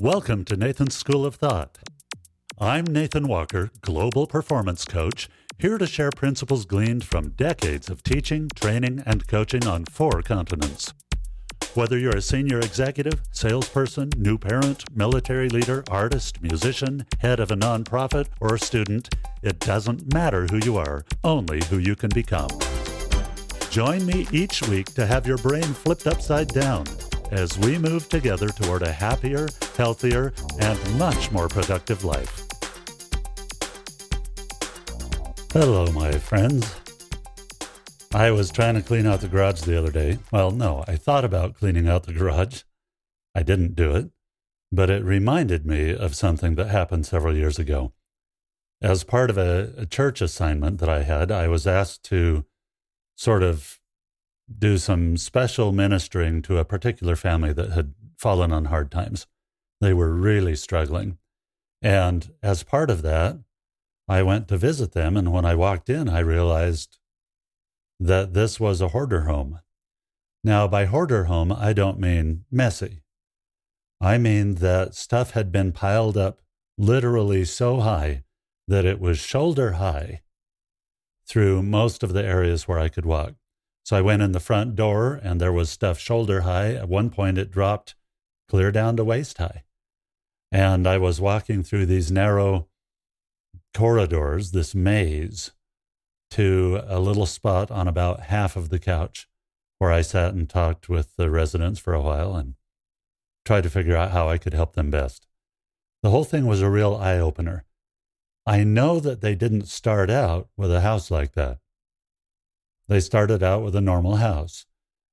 Welcome to Nathan's School of Thought. I'm Nathan Walker, Global Performance Coach, here to share principles gleaned from decades of teaching, training, and coaching on four continents. Whether you're a senior executive, salesperson, new parent, military leader, artist, musician, head of a nonprofit, or a student, it doesn't matter who you are, only who you can become. Join me each week to have your brain flipped upside down as we move together toward a happier, healthier, and much more productive life. Hello, my friends. I was trying to clean out the garage the other day. Well, no, I thought about cleaning out the garage. I didn't do it, but it reminded me of something that happened several years ago. As part of a, a church assignment that I had, I was asked to sort of do some special ministering to a particular family that had fallen on hard times. They were really struggling. And as part of that, I went to visit them. And when I walked in, I realized that this was a hoarder home. Now, by hoarder home, I don't mean messy. I mean that stuff had been piled up literally so high that it was shoulder high through most of the areas where I could walk. So I went in the front door and there was stuff shoulder high. At one point, it dropped clear down to waist high. And I was walking through these narrow corridors, this maze, to a little spot on about half of the couch where I sat and talked with the residents for a while and tried to figure out how I could help them best. The whole thing was a real eye opener. I know that they didn't start out with a house like that. They started out with a normal house,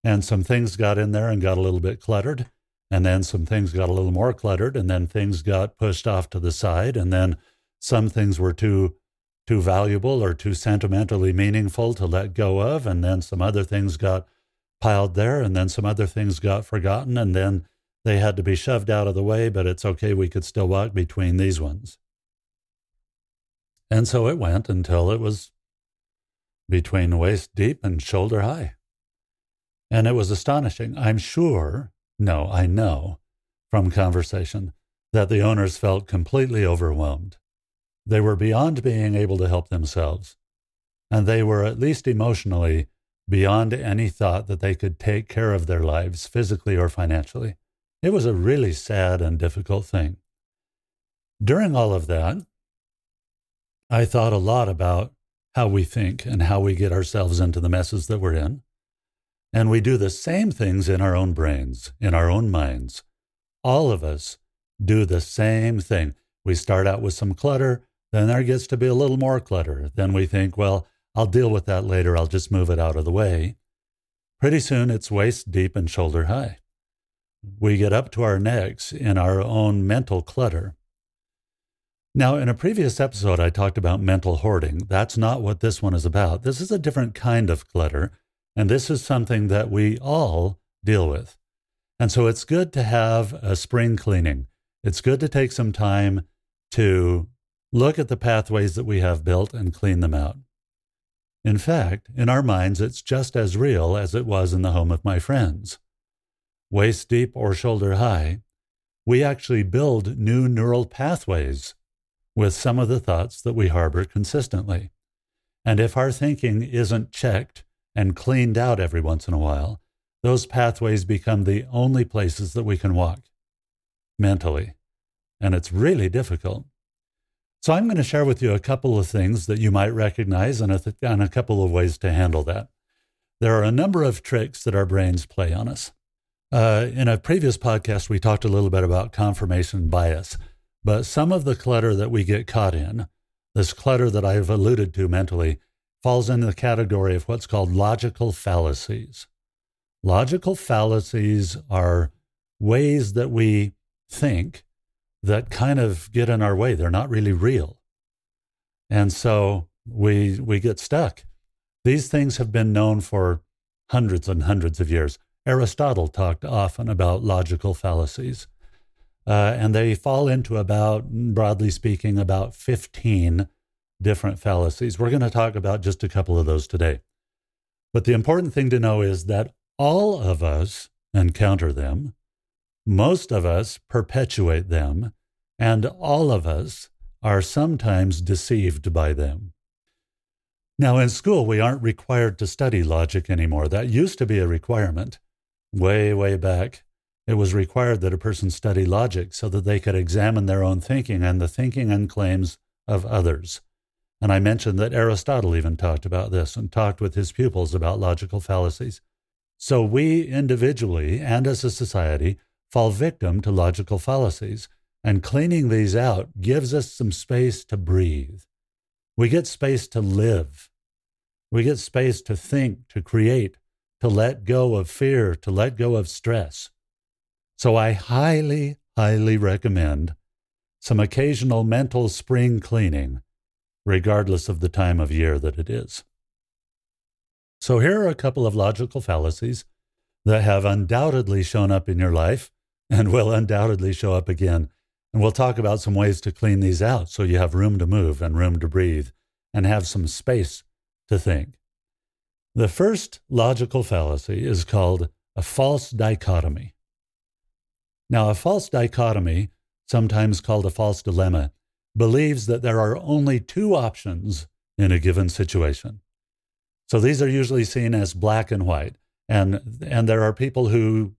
and some things got in there and got a little bit cluttered, and then some things got a little more cluttered, and then things got pushed off to the side, and then some things were too too valuable or too sentimentally meaningful to let go of, and then some other things got piled there, and then some other things got forgotten, and then they had to be shoved out of the way, but it's okay, we could still walk between these ones. And so it went until it was between waist deep and shoulder high. And it was astonishing. I'm sure, no, I know from conversation that the owners felt completely overwhelmed. They were beyond being able to help themselves, and they were at least emotionally beyond any thought that they could take care of their lives physically or financially. It was a really sad and difficult thing. During all of that, I thought a lot about how we think and how we get ourselves into the messes that we're in. And we do the same things in our own brains, in our own minds. All of us do the same thing. We start out with some clutter, then there gets to be a little more clutter. Then we think, well, I'll deal with that later. I'll just move it out of the way. Pretty soon it's waist deep and shoulder high. We get up to our necks in our own mental clutter. Now, in a previous episode, I talked about mental hoarding. That's not what this one is about. This is a different kind of clutter, and this is something that we all deal with. And so it's good to have a spring cleaning. It's good to take some time to look at the pathways that we have built and clean them out. In fact, in our minds, it's just as real as it was in the home of my friends. Waist deep or shoulder high, we actually build new neural pathways with some of the thoughts that we harbor consistently. And if our thinking isn't checked and cleaned out every once in a while, those pathways become the only places that we can walk mentally. And it's really difficult. So I'm going to share with you a couple of things that you might recognize and a, th- and a couple of ways to handle that. There are a number of tricks that our brains play on us. Uh, in a previous podcast, we talked a little bit about confirmation bias. But some of the clutter that we get caught in, this clutter that I've alluded to mentally, falls in the category of what's called logical fallacies. Logical fallacies are ways that we think that kind of get in our way. They're not really real. And so we, we get stuck. These things have been known for hundreds and hundreds of years. Aristotle talked often about logical fallacies. Uh, and they fall into about, broadly speaking, about 15 different fallacies. We're going to talk about just a couple of those today. But the important thing to know is that all of us encounter them, most of us perpetuate them, and all of us are sometimes deceived by them. Now, in school, we aren't required to study logic anymore. That used to be a requirement way, way back. It was required that a person study logic so that they could examine their own thinking and the thinking and claims of others. And I mentioned that Aristotle even talked about this and talked with his pupils about logical fallacies. So we individually and as a society fall victim to logical fallacies, and cleaning these out gives us some space to breathe. We get space to live. We get space to think, to create, to let go of fear, to let go of stress. So I highly, highly recommend some occasional mental spring cleaning, regardless of the time of year that it is. So here are a couple of logical fallacies that have undoubtedly shown up in your life and will undoubtedly show up again and we'll talk about some ways to clean these out so you have room to move and room to breathe and have some space to think. The first logical fallacy is called a false dichotomy. Now, a false dichotomy, sometimes called a false dilemma, believes that there are only two options in a given situation. So these are usually seen as black and white. And, and there are people who,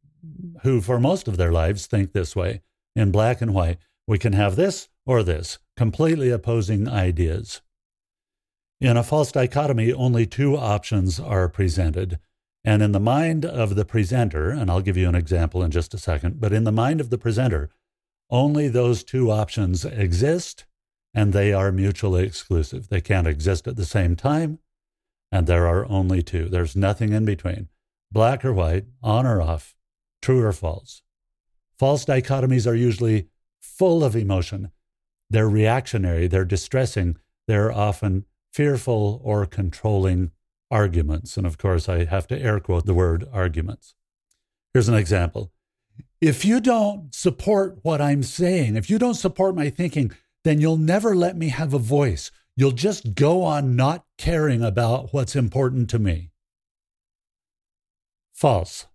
who, for most of their lives, think this way in black and white. We can have this or this, completely opposing ideas. In a false dichotomy, only two options are presented. And in the mind of the presenter, and I'll give you an example in just a second, but in the mind of the presenter, only those two options exist and they are mutually exclusive. They can't exist at the same time, and there are only two. There's nothing in between black or white, on or off, true or false. False dichotomies are usually full of emotion. They're reactionary, they're distressing, they're often fearful or controlling arguments. And of course, I have to air quote the word arguments. Here's an example. If you don't support what I'm saying, if you don't support my thinking, then you'll never let me have a voice. You'll just go on not caring about what's important to me. False.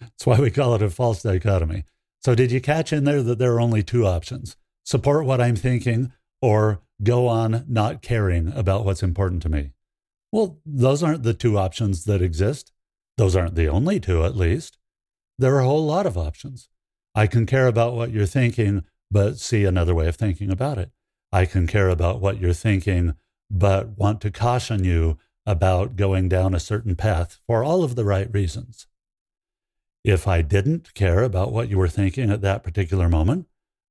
That's why we call it a false dichotomy. So, did you catch in there that there are only two options support what I'm thinking or go on not caring about what's important to me? Well, those aren't the two options that exist. Those aren't the only two, at least. There are a whole lot of options. I can care about what you're thinking, but see another way of thinking about it. I can care about what you're thinking, but want to caution you about going down a certain path for all of the right reasons. If I didn't care about what you were thinking at that particular moment,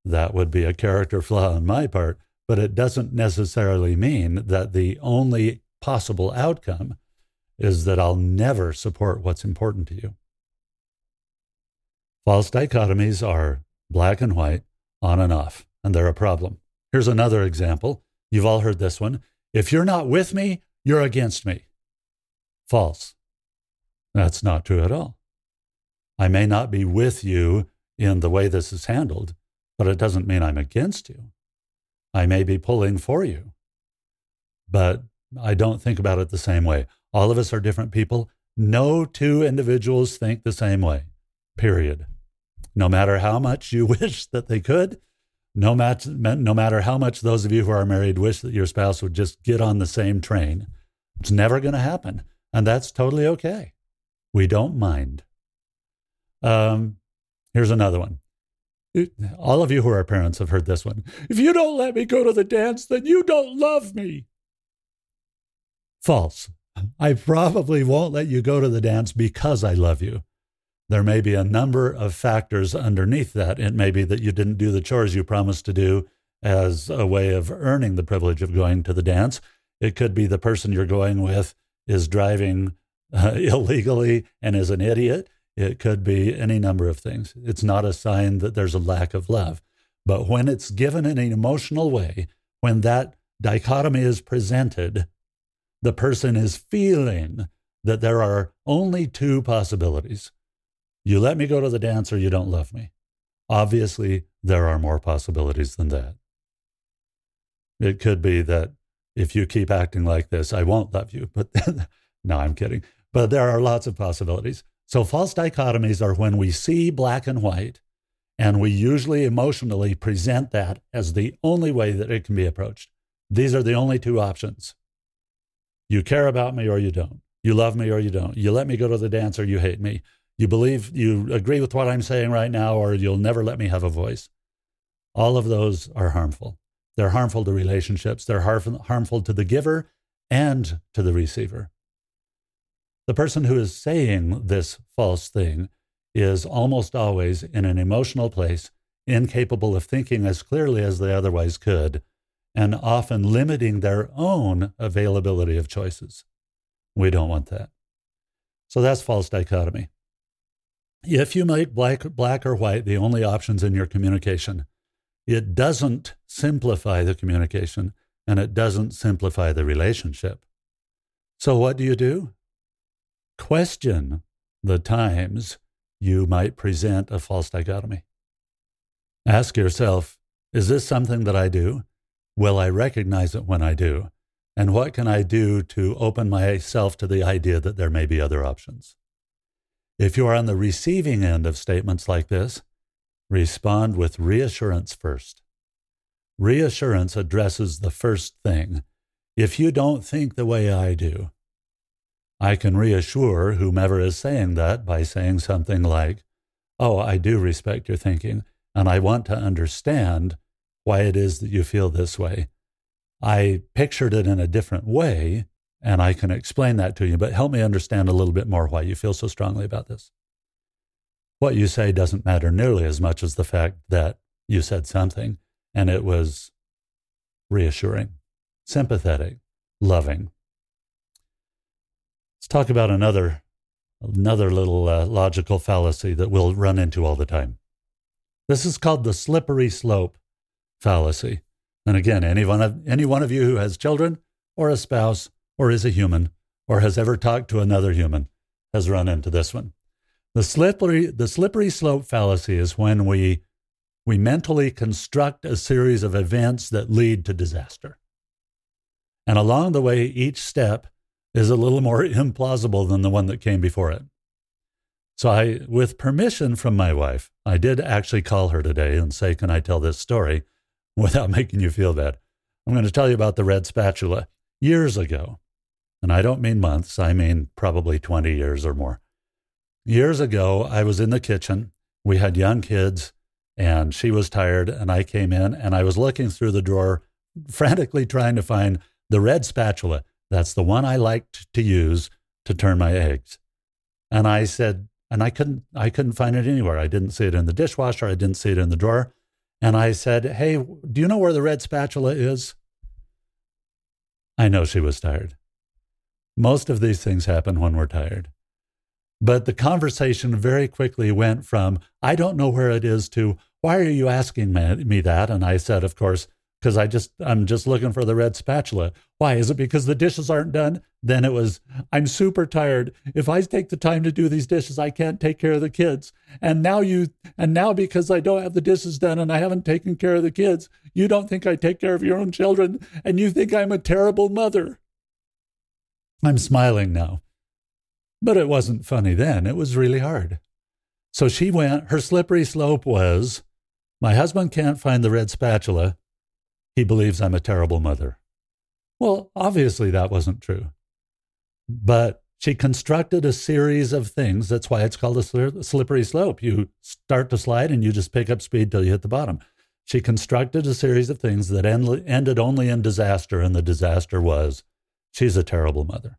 that would be a character flaw on my part, but it doesn't necessarily mean that the only possible outcome is that I'll never support what's important to you. False dichotomies are black and white, on and off, and they're a problem. Here's another example. You've all heard this one. If you're not with me, you're against me. False. That's not true at all. I may not be with you in the way this is handled, but it doesn't mean I'm against you. I may be pulling for you, but I don't think about it the same way. All of us are different people. No two individuals think the same way, period. No matter how much you wish that they could, no, no matter how much those of you who are married wish that your spouse would just get on the same train, it's never going to happen. And that's totally okay. We don't mind. Um, here's another one. All of you who are parents have heard this one. If you don't let me go to the dance, then you don't love me. False. I probably won't let you go to the dance because I love you. There may be a number of factors underneath that. It may be that you didn't do the chores you promised to do as a way of earning the privilege of going to the dance. It could be the person you're going with is driving uh, illegally and is an idiot. It could be any number of things. It's not a sign that there's a lack of love. But when it's given in an emotional way, when that dichotomy is presented, the person is feeling that there are only two possibilities. You let me go to the dance or you don't love me. Obviously, there are more possibilities than that. It could be that if you keep acting like this, I won't love you. But no, I'm kidding. But there are lots of possibilities. So false dichotomies are when we see black and white And we usually emotionally present that as the only way that it can be approached. These are the only two options. You care about me or you don't. You love me or you don't. You let me go to the dance or you hate me. You believe, you agree with what I'm saying right now, or you'll never let me have a voice. All of those are harmful. They're harmful to relationships, they're harmful to the giver and to the receiver. The person who is saying this false thing is almost always in an emotional place, incapable of thinking as clearly as they otherwise could, and often limiting their own availability of choices. We don't want that. So that's false dichotomy. If you make black, black or white the only options in your communication, it doesn't simplify the communication and it doesn't simplify the relationship. So, what do you do? Question the times you might present a false dichotomy. Ask yourself Is this something that I do? Will I recognize it when I do? And what can I do to open myself to the idea that there may be other options? If you are on the receiving end of statements like this, respond with reassurance first. Reassurance addresses the first thing. If you don't think the way I do, I can reassure whomever is saying that by saying something like, Oh, I do respect your thinking, and I want to understand why it is that you feel this way. I pictured it in a different way, and I can explain that to you, but help me understand a little bit more why you feel so strongly about this. What you say doesn't matter nearly as much as the fact that you said something and it was reassuring, sympathetic, loving. Let's talk about another another little uh, logical fallacy that we'll run into all the time. This is called the slippery slope fallacy. And again, any one of, any one of you who has children or a spouse or is a human or has ever talked to another human has run into this one. The slippery, the slippery slope fallacy is when we, we mentally construct a series of events that lead to disaster. And along the way, each step is a little more implausible than the one that came before it. So I, with permission from my wife, I did actually call her today and say, "Can I tell this story without making you feel bad?" I'm going to tell you about the red spatula. Years ago, and I don't mean months, I mean probably 20 years or more. Years ago, I was in the kitchen. We had young kids, and she was tired, and I came in and I was looking through the drawer, frantically trying to find the red spatula. That's the one I liked to use to turn my eggs. And I said, and I couldn't, I couldn't find it anywhere. I didn't see it in the dishwasher. I didn't see it in the drawer. And I said, Hey, do you know where the red spatula is? I know she was tired. Most of these things happen when we're tired. But the conversation very quickly went from, I don't know where it is, to, why are you asking me that? And I said, of course, because I just I'm just looking for the red spatula. Why? Is it because the dishes aren't done? Then it was I'm super tired. If I take the time to do these dishes, I can't take care of the kids. And now you and now because I don't have the dishes done and I haven't taken care of the kids, you don't think I take care of your own children and you think I'm a terrible mother. I'm smiling now. But it wasn't funny then. It was really hard. So she went, her slippery slope was my husband can't find the red spatula he believes I'm a terrible mother. Well, obviously that wasn't true. But she constructed a series of things. That's why it's called a slippery slope. You start to slide and you just pick up speed till you hit the bottom. She constructed a series of things that end, ended only in disaster, and the disaster was she's a terrible mother.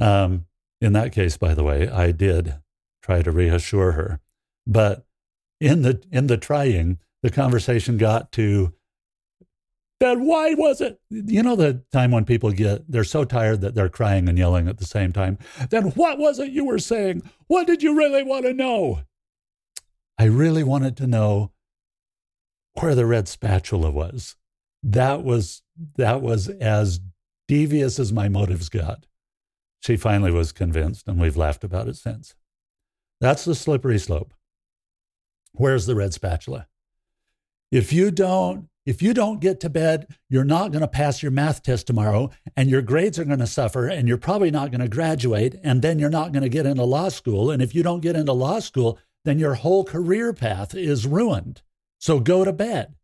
Um, in that case, by the way, I did try to reassure her, but in the in the trying, the conversation got to then why was it? You know, the time when people get, they're so tired that they're crying and yelling at the same time. Then what was it you were saying? What did you really want to know? I really wanted to know where the red spatula was. That was, that was as devious as my motives got. She finally was convinced, and we've laughed about it since. That's the slippery slope. Where's the red spatula? If you don't if you don't get to bed, you're not going to pass your math test tomorrow, and your grades are going to suffer, and you're probably not going to graduate, and then you're not going to get into law school. And if you don't get into law school, then your whole career path is ruined. So go to bed.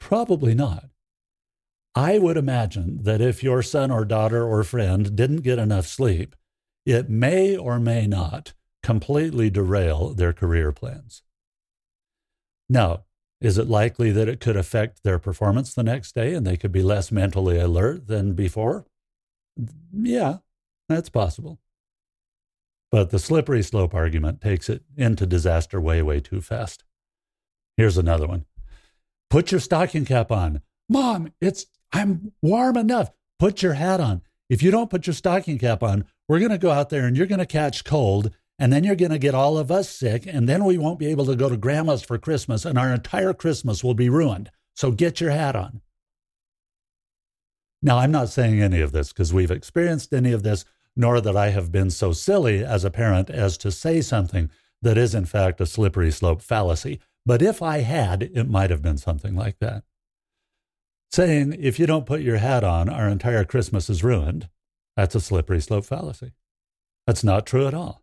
Probably not. I would imagine that if your son or daughter or friend didn't get enough sleep, it may or may not completely derail their career plans. Now, is it likely that it could affect their performance the next day and they could be less mentally alert than before? Yeah, that's possible. But the slippery slope argument takes it into disaster way, way too fast. Here's another one. Put your stocking cap on. Mom, it's I'm warm enough. Put your hat on. If you don't put your stocking cap on, we're going to go out there and you're going to catch cold and then you're going to get all of us sick and then we won't be able to go to grandma's for Christmas and our entire Christmas will be ruined. So get your hat on. Now, I'm not saying any of this because we've experienced any of this, nor that I have been so silly as a parent as to say something that is, in fact, a slippery slope fallacy. But if I had, it might have been something like that. Saying, if you don't put your hat on, our entire Christmas is ruined, that's a slippery slope fallacy. That's not true at all.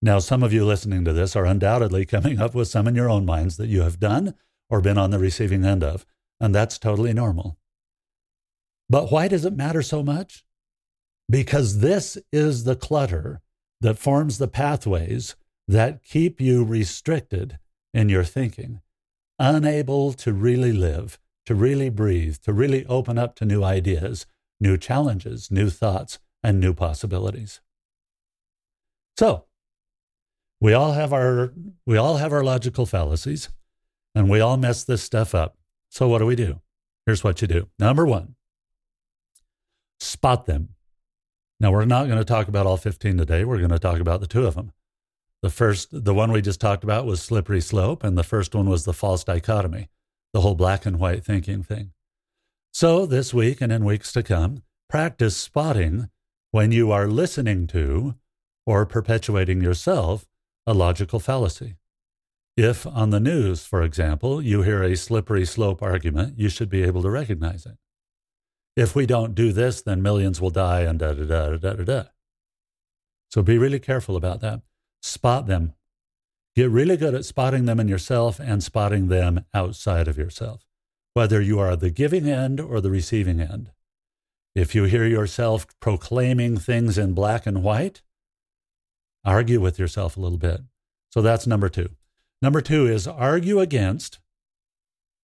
Now, some of you listening to this are undoubtedly coming up with some in your own minds that you have done or been on the receiving end of, and that's totally normal. But why does it matter so much? Because this is the clutter that forms the pathways that keep you restricted in your thinking, unable to really live, to really breathe, to really open up to new ideas, new challenges, new thoughts, and new possibilities. So, we all have our we all have our logical fallacies and we all mess this stuff up. So what do we do? Here's what you do. Number 1, spot them. Now we're not going to talk about all 15 today. We're going to talk about the two of them. The first, the one we just talked about was slippery slope, and the first one was the false dichotomy, the whole black and white thinking thing. So this week and in weeks to come, practice spotting when you are listening to or perpetuating yourself a logical fallacy. If on the news, for example, you hear a slippery slope argument, you should be able to recognize it. If we don't do this, then millions will die and da da da da da da. So be really careful about that. Spot them. Get really good at spotting them in yourself and spotting them outside of yourself, whether you are the giving end or the receiving end. If you hear yourself proclaiming things in black and white, argue with yourself a little bit. So that's number two. Number two is argue against,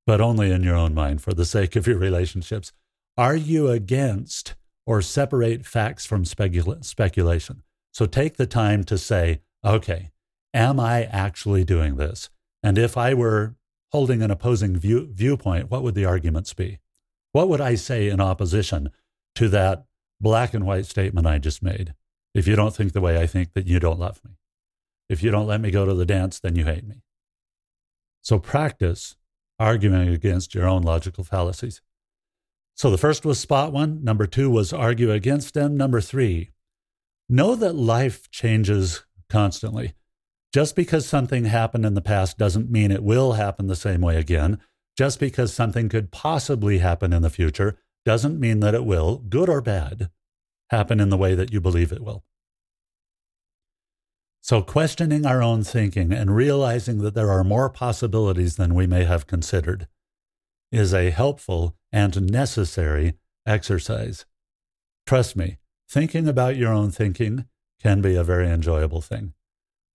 but only in your own mind for the sake of your relationships. Argue against or separate facts from specula- speculation. So take the time to say, okay, am I actually doing this? And if I were holding an opposing view, viewpoint, what would the arguments be? What would I say in opposition to that black and white statement I just made? If you don't think the way I think, then you don't love me. If you don't let me go to the dance, then you hate me. So practice arguing against your own logical fallacies. So the first was spot one. Number two was argue against them. Number three, know that life changes constantly. Just because something happened in the past doesn't mean it will happen the same way again. Just because something could possibly happen in the future doesn't mean that it will, good or bad, happen in the way that you believe it will. So, questioning our own thinking and realizing that there are more possibilities than we may have considered is a helpful and necessary exercise. Trust me, thinking about your own thinking can be a very enjoyable thing,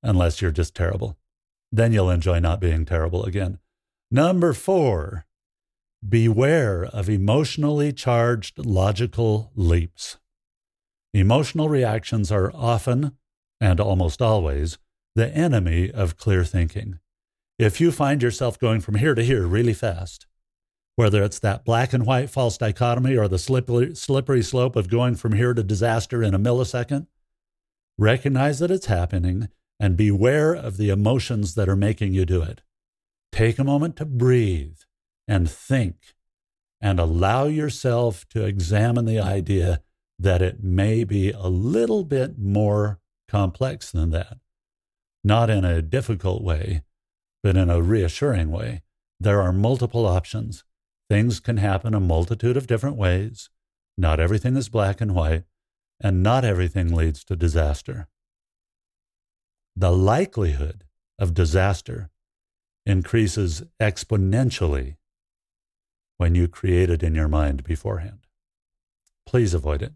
unless you're just terrible. Then you'll enjoy not being terrible again. Number four, beware of emotionally charged logical leaps. Emotional reactions are often, and almost always, the enemy of clear thinking. If you find yourself going from here to here really fast, whether it's that black and white false dichotomy or the slippery, slippery slope of going from here to disaster in a millisecond, recognize that it's happening and beware of the emotions that are making you do it. Take a moment to breathe and think and allow yourself to examine the idea that it may be a little bit more complex than that. Not in a difficult way, but in a reassuring way. There are multiple options. Things can happen a multitude of different ways. Not everything is black and white, and not everything leads to disaster. the likelihood of disaster increases exponentially when you create it in your mind beforehand. Please avoid it.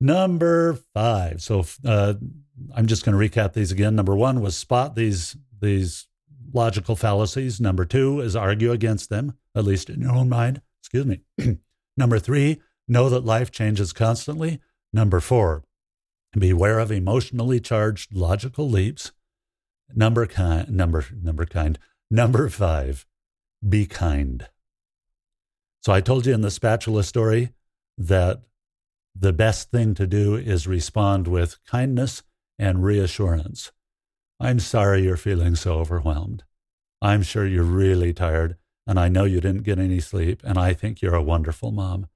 Number five. So uh, I'm just going to recap these again. Number one was spot these these logical fallacies. Number two is argue against them, at least in your own mind. Excuse me. Number three, know that life changes constantly. Number four, beware of emotionally charged logical leaps. Number kind, number number kind. Number five, be kind. So I told you in the spatula story that the best thing to do is respond with kindness and reassurance. I'm sorry you're feeling so overwhelmed. I'm sure you're really tired, and I know you didn't get any sleep, and I think you're a wonderful mom.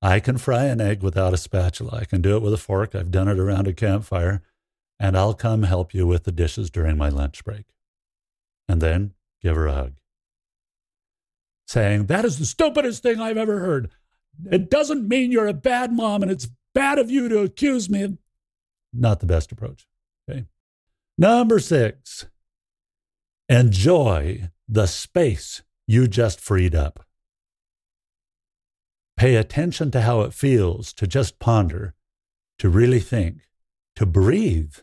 I can fry an egg without a spatula. I can do it with a fork. I've done it around a campfire, and I'll come help you with the dishes during my lunch break. And then give her a hug. Saying, That is the stupidest thing I've ever heard. It doesn't mean you're a bad mom, and it's bad of you to accuse me of. Not the best approach. Okay. Number six, enjoy the space you just freed up. Pay attention to how it feels to just ponder, to really think, to breathe,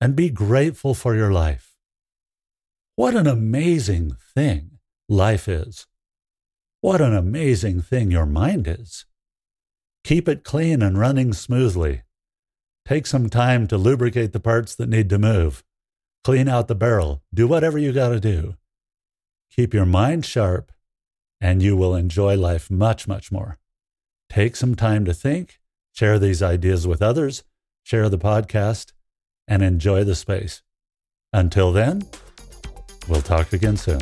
and be grateful for your life. What an amazing thing life is. What an amazing thing your mind is. Keep it clean and running smoothly. Take some time to lubricate the parts that need to move. Clean out the barrel. Do whatever you got to do. Keep your mind sharp, and you will enjoy life much, much more. Take some time to think, share these ideas with others, share the podcast, and enjoy the space. Until then, we'll talk again soon.